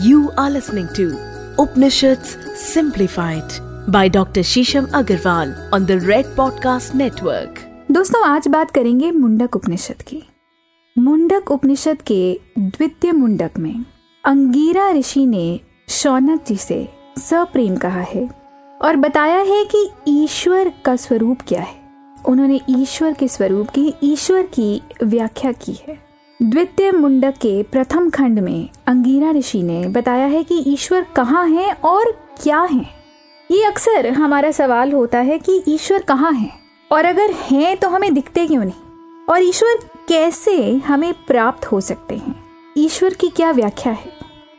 You are listening to Upanishads Simplified by Dr. Shisham Agarwal on the Red Podcast Network. दोस्तों, आज बात करेंगे मुंडक उपनिषद की मुंडक उपनिषद के द्वितीय मुंडक में अंगीरा ऋषि ने शौनक जी से सप्रेम कहा है और बताया है कि ईश्वर का स्वरूप क्या है उन्होंने ईश्वर के स्वरूप की, ईश्वर की व्याख्या की है द्वितीय मुंडक के प्रथम खंड में अंगीरा ऋषि ने बताया है कि ईश्वर कहाँ है और क्या है। ये अक्सर हमारा सवाल होता है कि ईश्वर कहाँ है? और अगर हैं तो हमें दिखते क्यों नहीं? और ईश्वर कैसे हमें प्राप्त हो सकते हैं? ईश्वर की क्या व्याख्या है?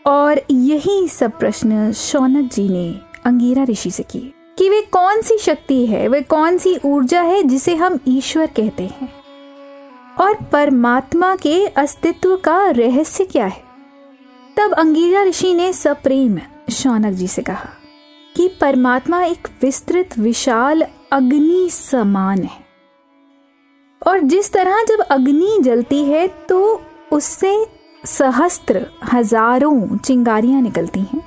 और यही सब प्रश्न शौनक जी ने अंगीरा ऋषि से किए कि वे कौन सी शक्ति है, वे कौन सी ऊर्जा है जिसे हम ईश्वर कहते हैं? और परमात्मा के अस्तित्व का रहस्य क्या है? तब अंगीरा ऋषि ने सप्रेम शौनक जी से कहा कि परमात्मा एक विस्तृत, विशाल अग्नि समान है। और जिस तरह जब अग्नि जलती है तो उससे सहस्त्र हज़ारों चिंगारियाँ निकलती हैं।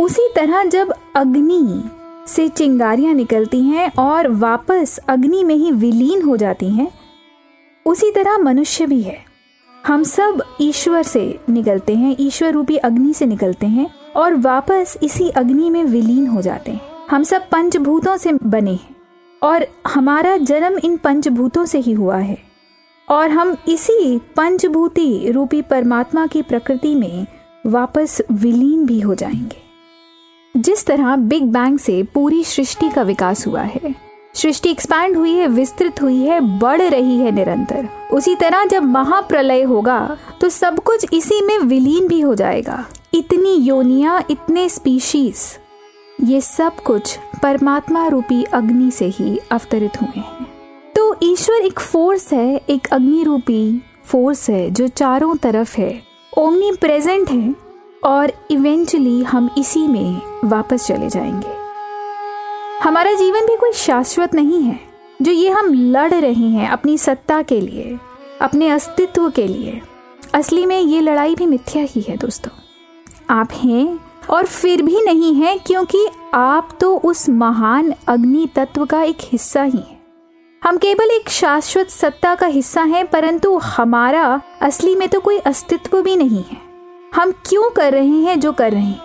उसी तरह जब अग्नि से चिंगारियाँ निकलती हैं और वापस अग्नि में ही विलीन हो जाती हैं उसी तरह मनुष्य भी है। हम सब ईश्वर से निकलते हैं, ईश्वर रूपी अग्नि से निकलते हैं और वापस इसी अग्नि में विलीन हो जाते हैं। हम सब पंचभूतों से बने हैं और हमारा जन्म इन पंचभूतों से ही हुआ है। और हम इसी पंचभूति रूपी परमात्मा की प्रकृति में वापस विलीन भी हो जाएँगे। जिस तरह बिग बैंग से पूरी सृष्टि का विकास हुआ है सृष्टि एक्सपैंड हुई है, विस्तृत हुई है, बढ़ रही है निरंतर। उसी तरह जब महाप्रलय होगा तो सब कुछ इसी में विलीन भी हो जाएगा। इतनी योनिया, इतने स्पीशीज ये सब कुछ परमात्मा रूपी अग्नि से ही अवतरित हुए हैं। तो ईश्वर एक फोर्स है, एक अग्नि रूपी फोर्स है, जो चारों तरफ़ है ओमनी प्रेजेंट है, और इवेंचुअली हम इसी में वापस चले जाएँगे। हमारा जीवन भी कोई शाश्वत नहीं है, जो ये हम लड़ रहे हैं अपनी सत्ता के लिए, अपने अस्तित्व के लिए। असली में ये लड़ाई भी मिथ्या ही है, दोस्तों। आप हैं और फिर भी नहीं हैं, क्योंकि आप तो उस महान अग्नि तत्व का एक हिस्सा ही हैं। हम केवल एक शाश्वत सत्ता का हिस्सा हैं, परंतु हमारा असली में तो कोई अस्तित्व भी नहीं है। हम क्यों कर रहे हैं जो कर रहे हैं?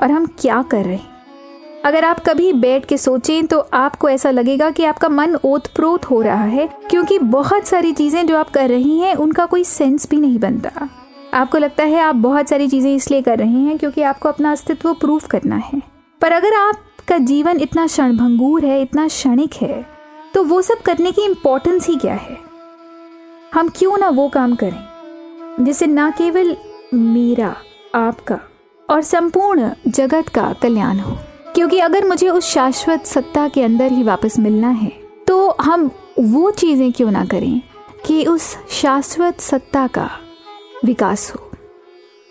और हम क्या कर रहे हैं? अगर आप कभी बैठ के सोचें तो आपको ऐसा लगेगा कि आपका मन ओतप्रोत हो रहा है, क्योंकि बहुत सारी चीज़ें जो आप कर रही हैं, उनका कोई सेंस भी नहीं बनता। आपको लगता है आप बहुत सारी चीज़ें इसलिए कर रहे हैं क्योंकि आपको अपना अस्तित्व प्रूफ करना है। पर अगर आपका जीवन इतना क्षणभंगूर है, इतना क्षणिक है तो वो सब करने की इम्पोर्टेंस ही क्या है? हम क्यों ना वो काम करें, जिससे ना केवल मेरा, आपका और संपूर्ण जगत का कल्याण हो? क्योंकि अगर मुझे उस शाश्वत सत्ता के अंदर ही वापस मिलना है तो हम वो चीज़ें क्यों ना करें कि उस शाश्वत सत्ता का विकास हो।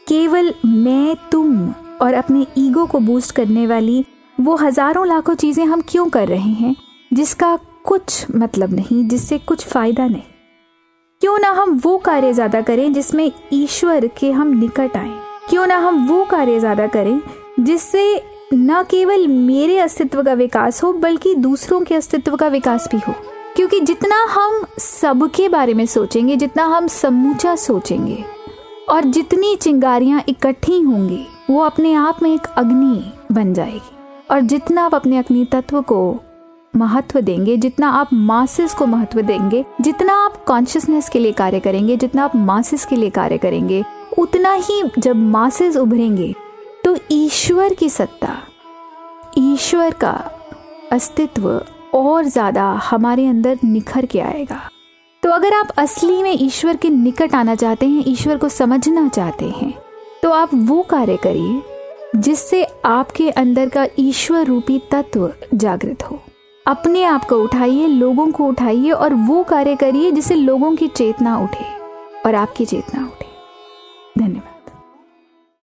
केवल मैं, तुम और अपने ईगो को बूस्ट करने वाली वो हज़ारों लाखों चीज़ें हम क्यों कर रहे हैं, जिसका कुछ मतलब नहीं, जिससे कुछ फ़ायदा नहीं? क्यों ना हम वो कार्य ज़्यादा करें जिसमें ईश्वर के हम निकट आए? क्यों ना हम वो कार्य ज़्यादा करें जिससे न केवल मेरे अस्तित्व का विकास हो, बल्कि दूसरों के अस्तित्व का विकास भी हो। क्योंकि जितना हम सबके बारे में सोचेंगे, जितना हम समूचा सोचेंगे, और जितनी चिंगारियाँ इकट्ठी होंगी, वो अपने आप में एक अग्नि बन जाएगी। और जितना आप अपने अग्नि तत्व को महत्व देंगे, जितना आप मासेस को महत्व देंगे, जितना आप कॉन्शियसनेस के लिए कार्य करेंगे, जितना आप मासेस के लिए कार्य करेंगे, उतना ही जब मासेस उभरेंगे तो ईश्वर की सत्ता, ईश्वर का अस्तित्व और ज़्यादा हमारे अंदर निखर के आएगा। तो अगर आप असली में ईश्वर के निकट आना चाहते हैं, ईश्वर को समझना चाहते हैं तो आप वो कार्य करिए जिससे आपके अंदर का ईश्वर रूपी तत्व जागृत हो। अपने आप को उठाइए, लोगों को उठाइए और वो कार्य करिए जिससे लोगों की चेतना उठे और आपकी चेतना उठे।